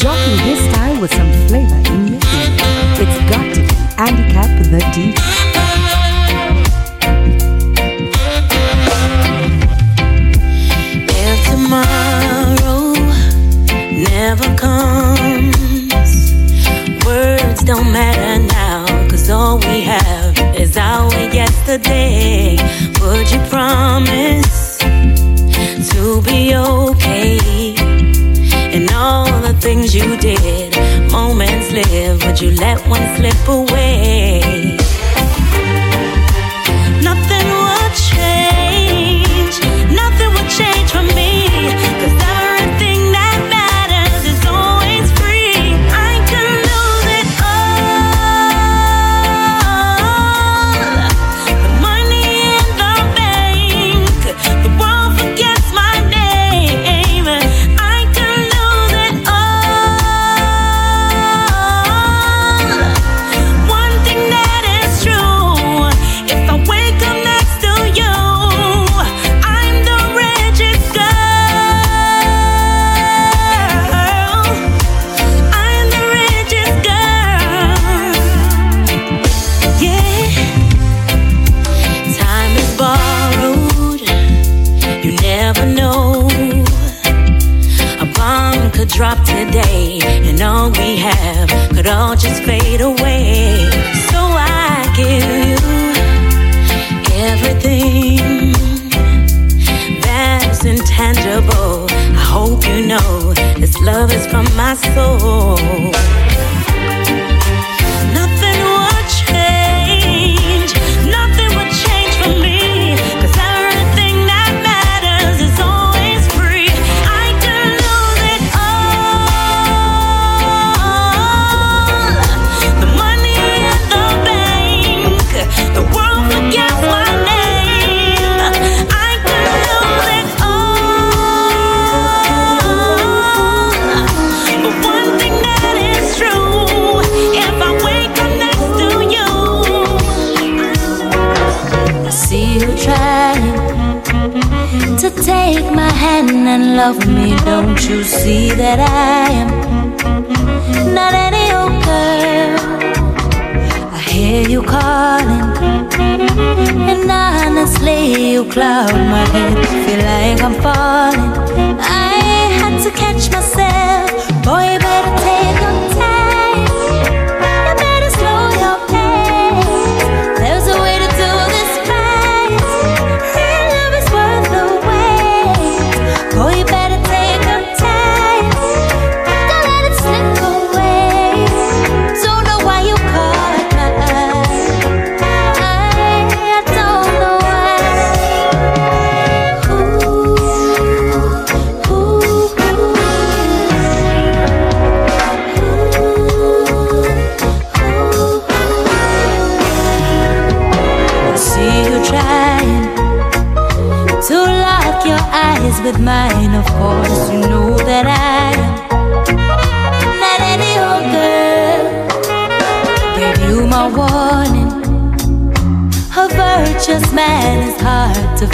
Jockey his style with some flavor in your. It's got to be Handicap the DJ. tomorrow never comes. Words don't matter now, cause all we have is our yesterday. Would you promise to be okay? you did. Moments live, but you let one slip away. you cloud my head Feel like I'm falling. I had to catch myself.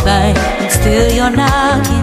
fine, and still you're not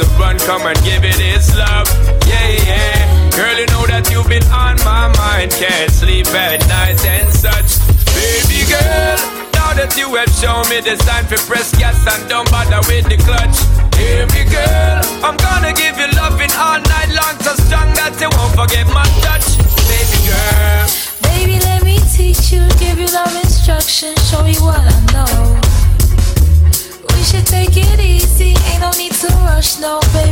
to run, come and give it its love. Yeah, yeah. Girl, you know that you've been on my mind. Can't sleep at night and such. Baby girl, now that you have shown me the sign for press gas and don't bother with the clutch. Me, girl. I'm gonna give you loving all night long, so strong that you won't forget my touch. Baby girl. Baby, let me teach you, give you love instruction, show you what I know. We should take it easy, ain't no need to rush, no, baby,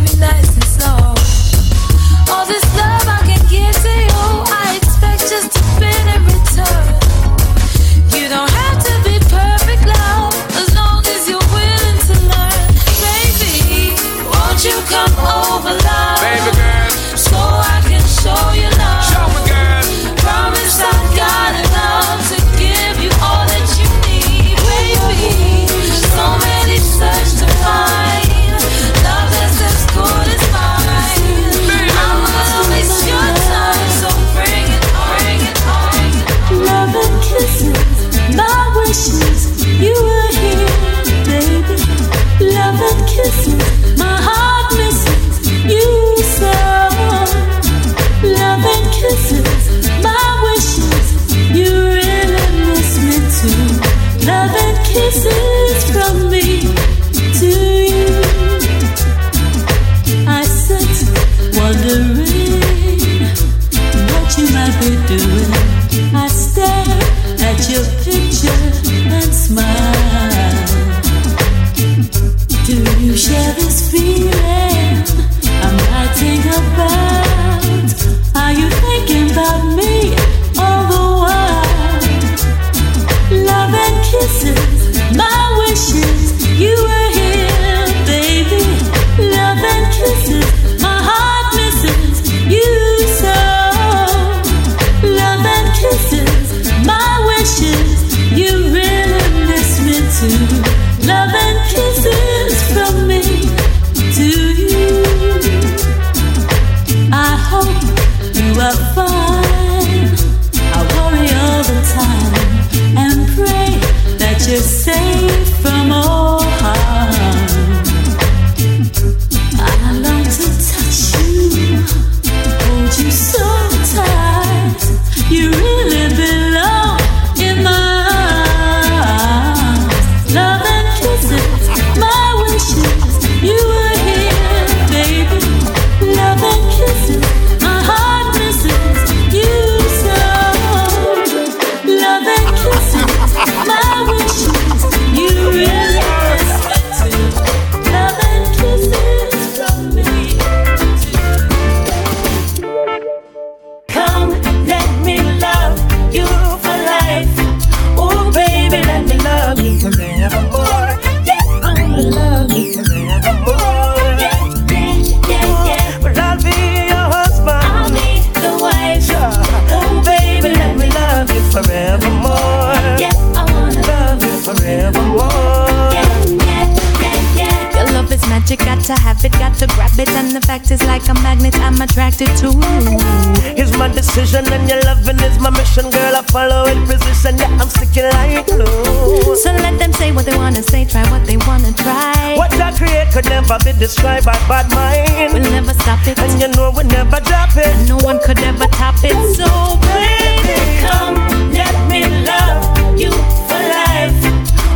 Yeah, like glue. So let them say what they wanna say, try what they wanna try. What I create could never be described by bad mind. We'll never stop it. And you know we'll never drop it. No one could ever top it. So baby, come, let me love you for life.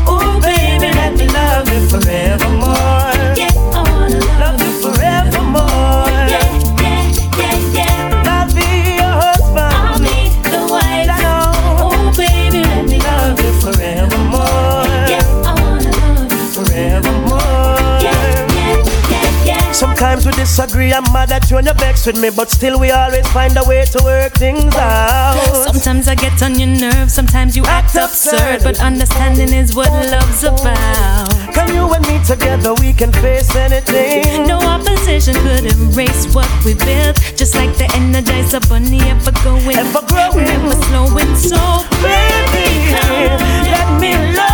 Oh, baby, let me love you forevermore. Disagree, I'm mad at you and you're vexed with me, but still we always find a way to work things out. Sometimes I get on your nerves, sometimes you act Act absurd, absurd. but understanding is what love's about. Can you and me together, we can face anything. No opposition could erase what we built. Just like the Energizer Bunny ever going, Ever growing. never slowing. So, Baby, let me love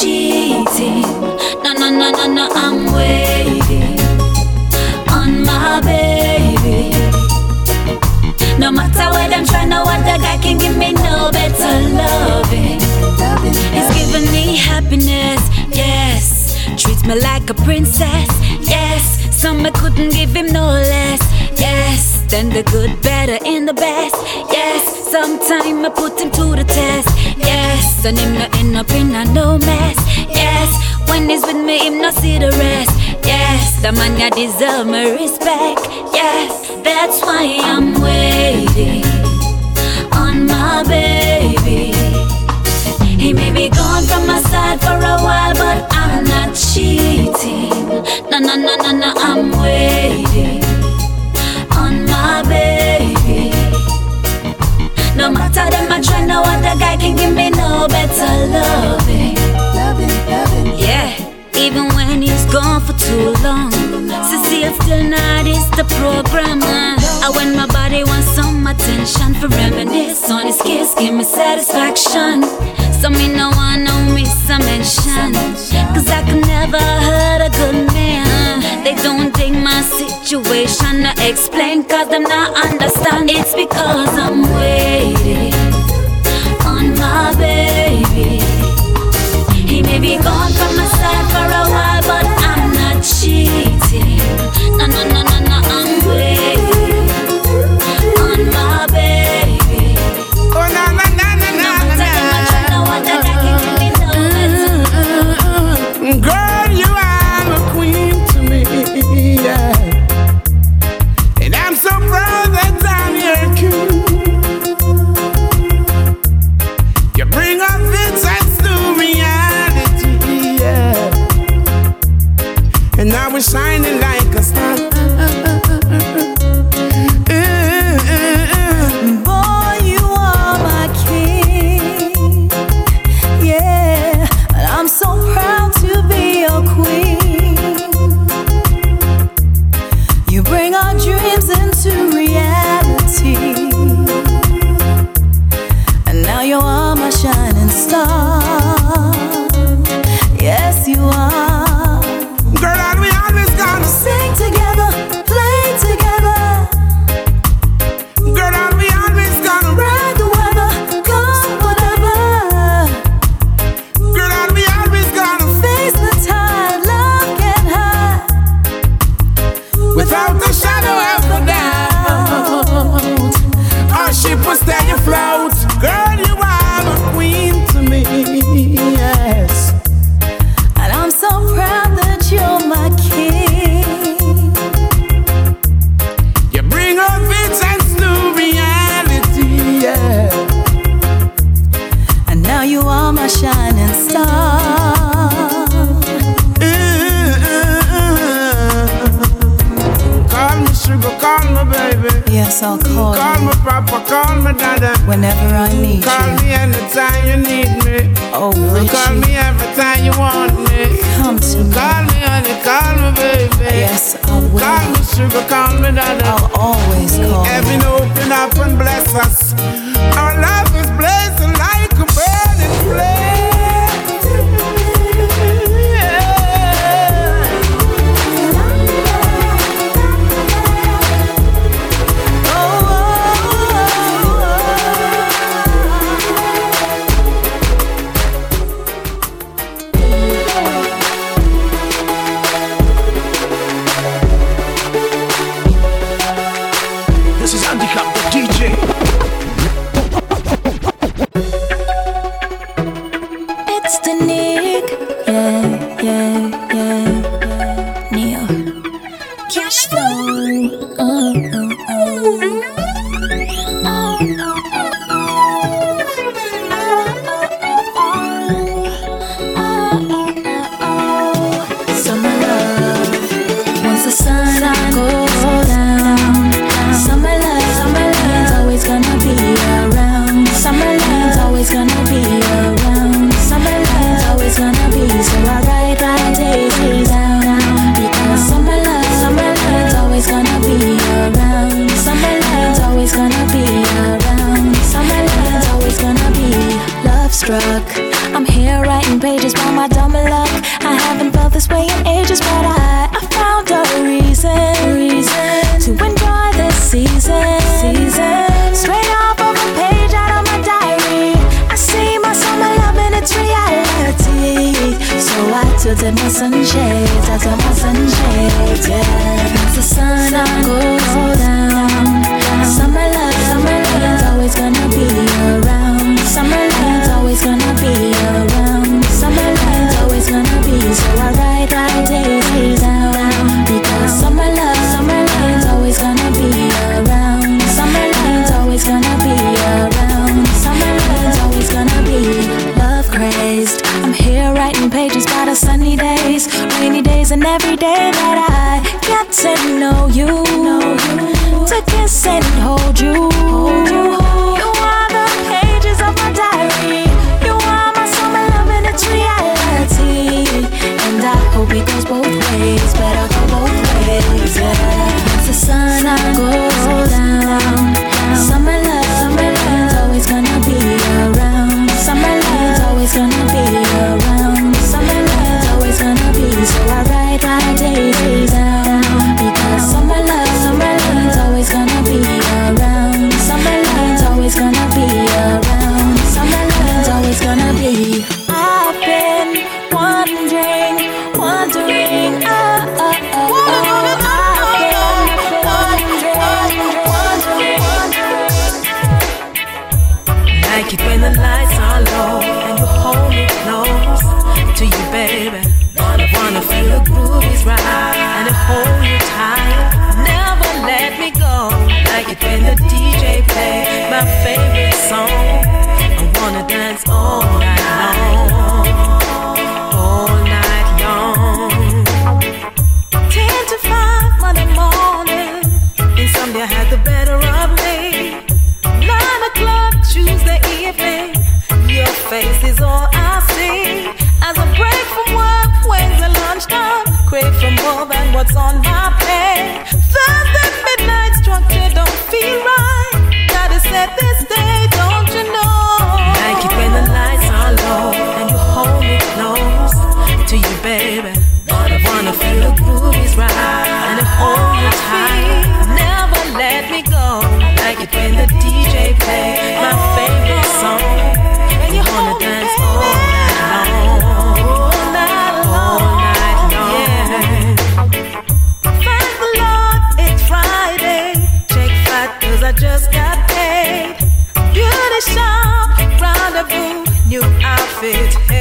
cheating. No, no, no, no, no, I'm waiting on my baby. No matter what I'm trying, no other guy can give me no better loving. It's giving me happiness, yes. Treats me like a princess, yes. Some I couldn't give him no less, yes. Then the good, better, and the best, yes. Sometime I put him to the test. Yes, and him not end up in a no mess. Yes, when he's with me, him not see the rest. Yes, the man ya deserve my respect. Yes, that's why I'm waiting on my baby. He may be gone from my side for a while, but I'm not cheating. No, no, no, no, no, I'm waiting on my baby. No matter them, I try, no other guy can give me no better loving. Yeah, even when he's gone for too long. Cecile still not is the programmer. I when my body wants some attention for reminisce on his kiss, give me satisfaction. So me no want no miss a mention. Cause I could never hurt a good man. They don't take my situation I explain, cause them not understand. It's because I'm waiting my baby. He may be gone from my side for a while, are my shining star. Call me sugar, call me baby. Yes, I'll call Call you me papa, call me dada. whenever I need Call you. Call me anytime you need me. Oh, Call me every time you want me. come to me. Call me honey, call me baby. Yes, I will. Call me sugar, call me dada. I'll always call Heaven open up and bless us. Our love face is all I see. As I break from work, when's the lunchtime? Crave for more than what's on my plate. Thursday midnight struck me, don't feel right. Gotta set this day, don't you know? Like it when the lights are low and you hold me close to you, baby. But I wanna feel the groove is right and I hold you tight. Never let me go. Like it when the DJ plays my favorite song. fit.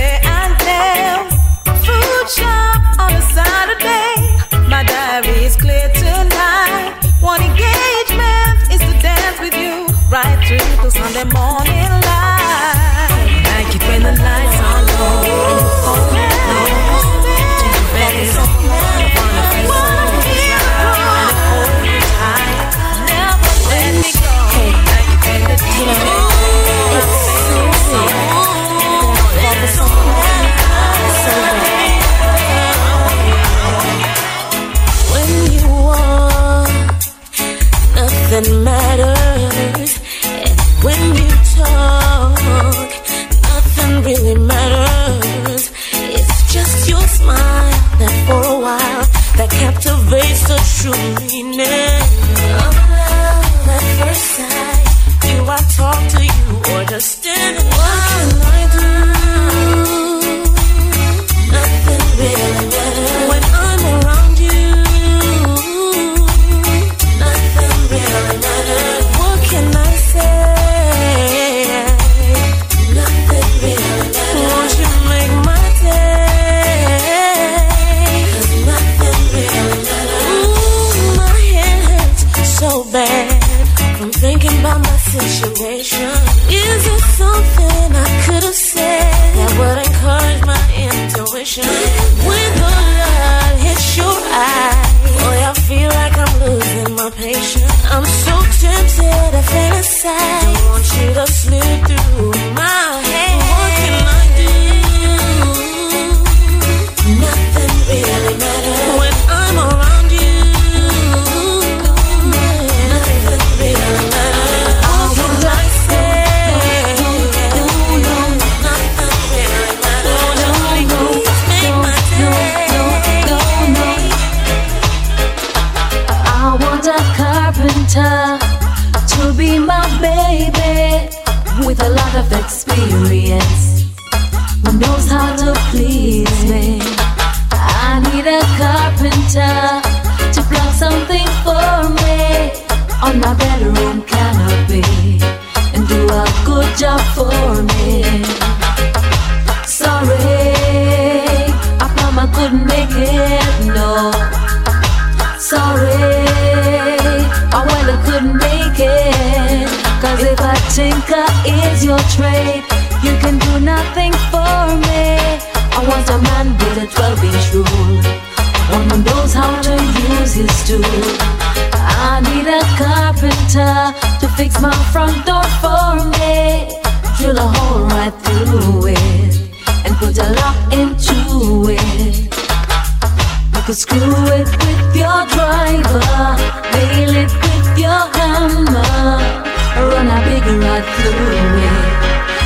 do it.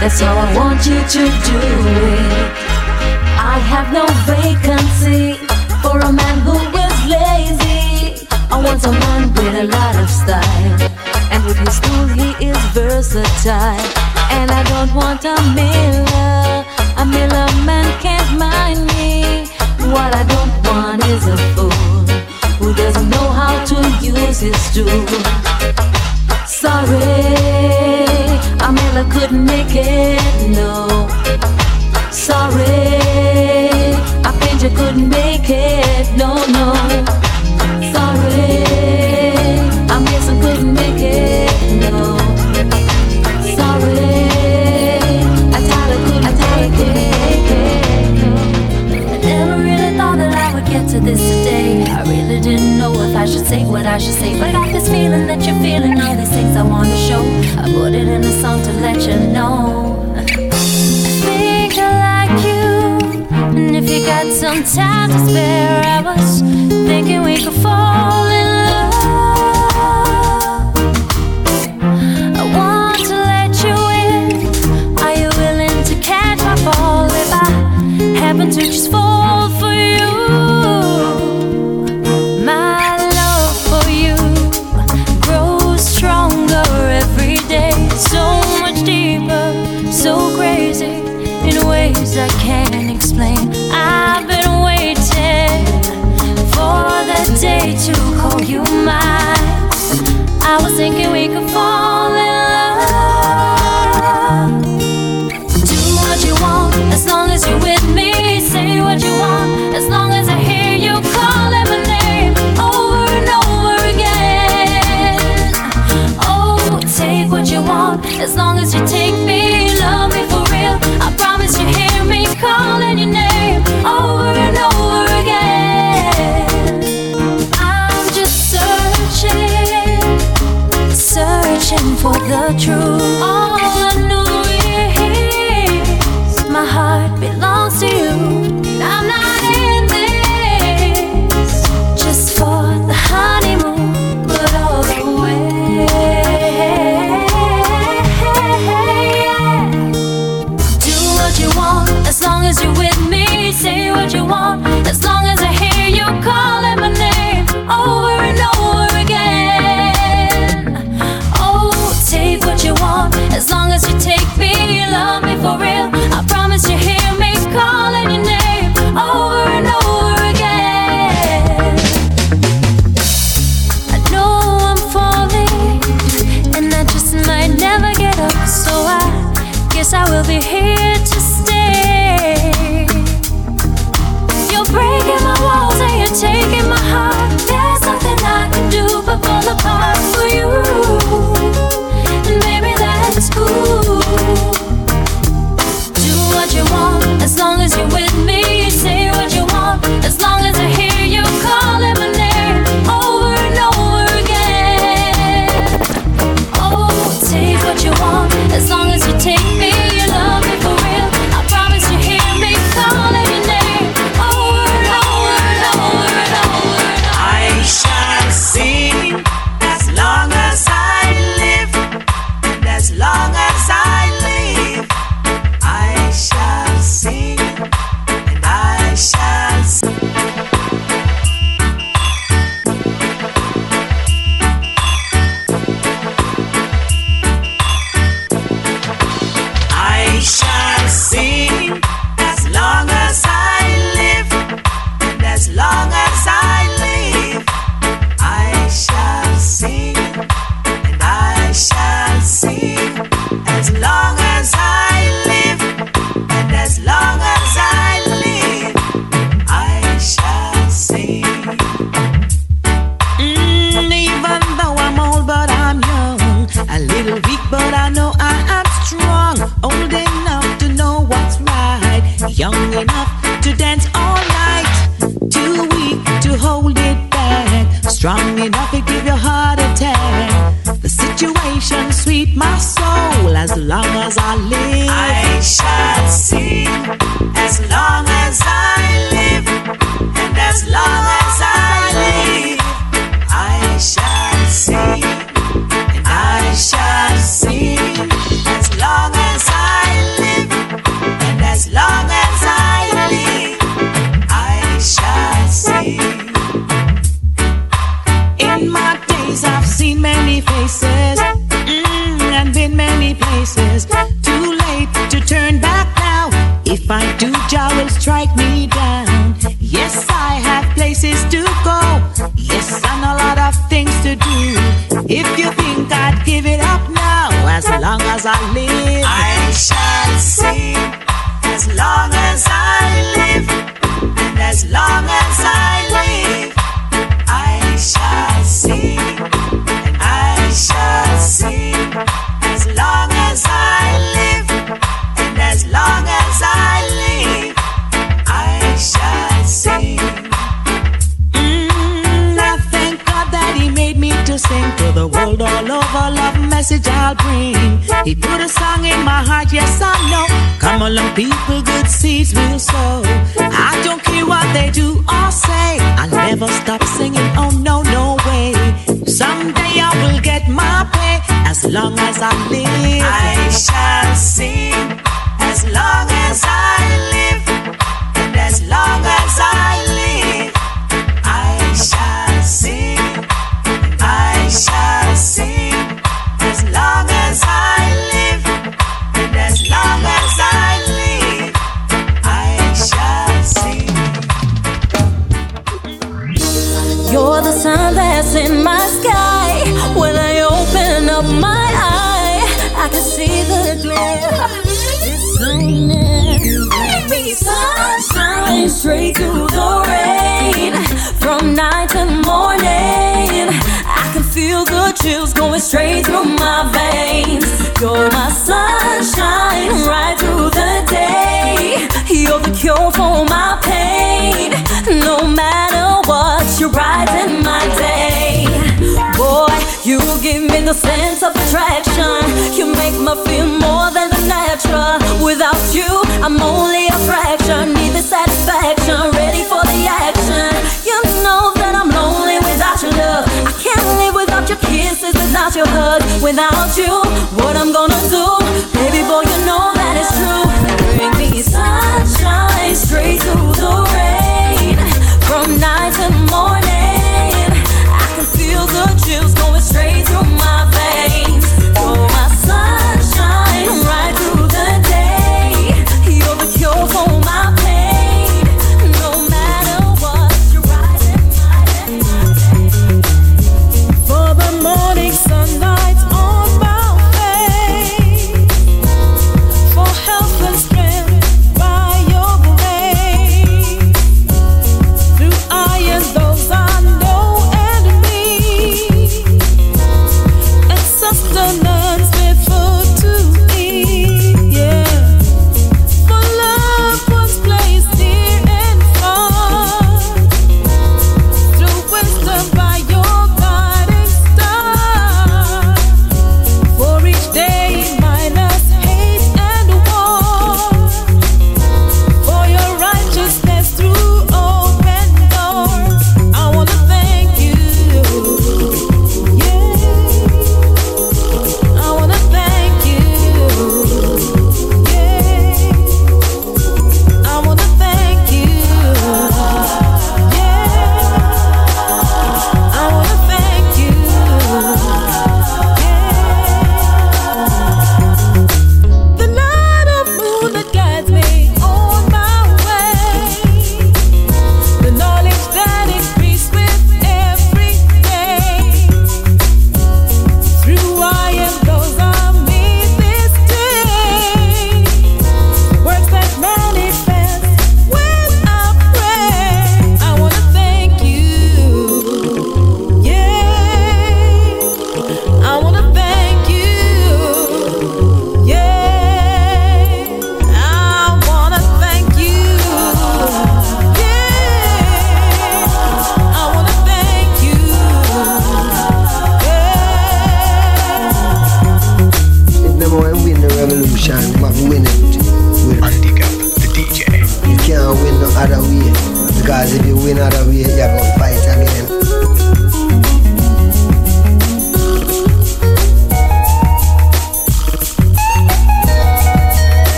That's all I want you to do it. I have no vacancy for a man who is lazy. I want a man with a lot of style. And with his tool, he is versatile. And I don't want a miller. A miller man can't mind me. What I don't want is a fool who doesn't know how to use his tool. Sorry. I couldn't make it, no. Sorry, I think you couldn't make it, no, no. Sorry. I should say. But I got this feeling that you're feeling all these things I wanna show. I put it in a song to let you know. I think I like you, and if you got some time to spare, I was thinking we could fall. heart. Too late to turn back now. If I do, Jah will strike me down. Yes, I have places to go. Yes, and a lot of things to do. If you think I'd give it up now, as long as I live, I shall sing as long as I live, and as long as I live, I shall sing, and I shall sing the world all over. Love message I'll bring. He put a song in my heart, yes I know. Come along, people, good seeds will sow. I don't care what they do or say. I'll never stop singing. Oh no, no way. Someday I will get my pay as long as I live. I shall sing as long as I live, and as long as I live, I shall chills going straight through my veins. You're my sunshine right through the day. You're the cure for my pain. No matter what, you're brighten my day. Boy, you give me the sense of attraction. You make me feel more than natural. Without you, I'm only a fraction. Need the satisfaction, ready for the action. Without your kisses, without your hug. Without you, what I'm gonna do? Baby boy, you know that it's true. Bring me sunshine straight through the rain. From night to morning, I can feel the chills going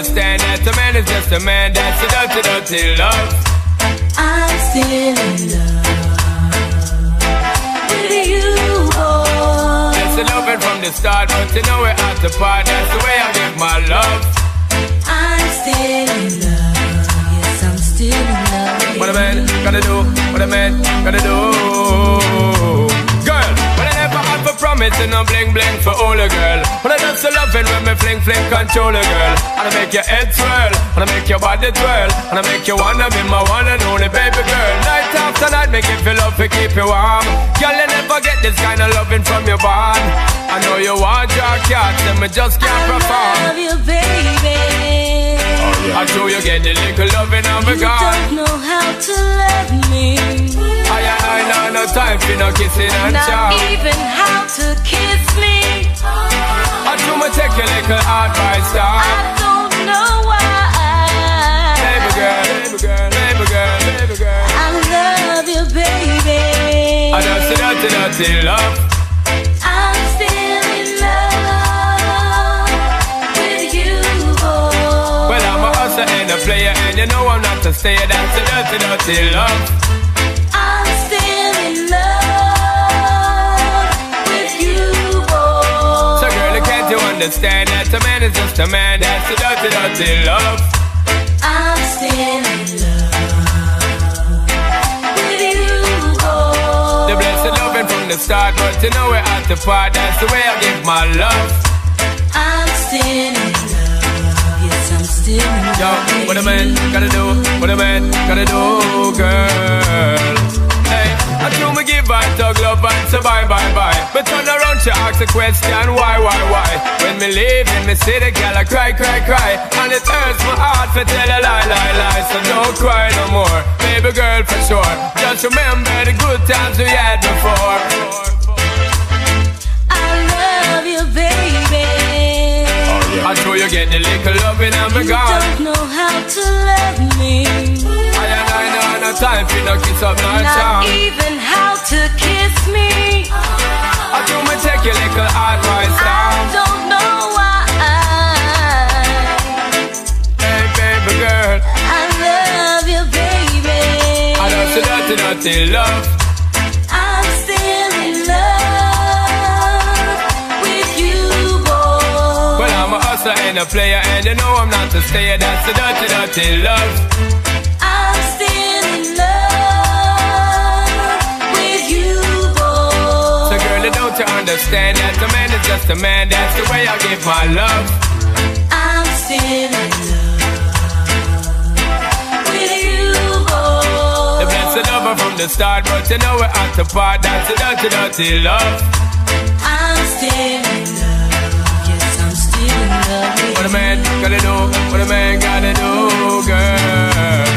understand that a man is just a man. That's a dirty, dirty love. I'm still in love with you, boy. It's a loving from the start, but you know we're at the part. That's the way I give my love. I'm still in love. Yes, I'm still in love. What a man gotta do, what a man gotta do. Promise and no bling bling for all a girl. But I just a loving when me fling fling control a girl. And I make your head swirl, and I make your body twirl, and I make you wanna be my one and only baby girl. Night after night, make you feel up to keep you warm. Girl, you never get this kind of loving from your bond. I know you want your cat, and me just can't perform. I love you, baby. I know you get the little loving of a You God. don't know how to love me. I and I know no time for no kissing and Not chow. even how to kiss me. I do me take your little advice, I don't know why. Baby girl, baby girl, baby girl, baby girl. I love you, baby. I just see dirty, dirty love. Player, and you know I'm not a stayer. That's a dirty, dirty love. I'm still in love with you, boy. So, girl, can't you understand that a man is just a man? That's a dirty, dirty love. I'm still in love with you, boy. The blessed loving from the start, but you know we're at the part. That's the way I give my love. Yo, what a man gotta do, what a man gotta do, girl. Hey, I do me give and tug love and say bye, bye, bye. But turn around, she ask a question, why, why, why? When me leave in me city, girl, I cry, cry, cry. And it hurts my heart to tell a lie, lie, lie. So don't cry no more, baby girl, for sure. Just remember the good times we had before. I love you, baby. I know you get the little loving and me You don't know how to love me. I and I know no time for no kiss up, no Not charm. even how to kiss me. I do me take your little advice I down. don't know why. Hey, baby girl. I love you, baby. I don't see dirty, dirty love. Hustler and a player, and you know I'm not a stayer. That's the dirty, dirty love. I'm still in love with you, boy. So, girl, you don't you understand that a man is just a man. That's the way I give my love. I'm still in love with you, The boy. blessed lover from the start, but you know we're at the part. That's the dirty, dirty love. What a man gotta do, what a man gotta do, girl.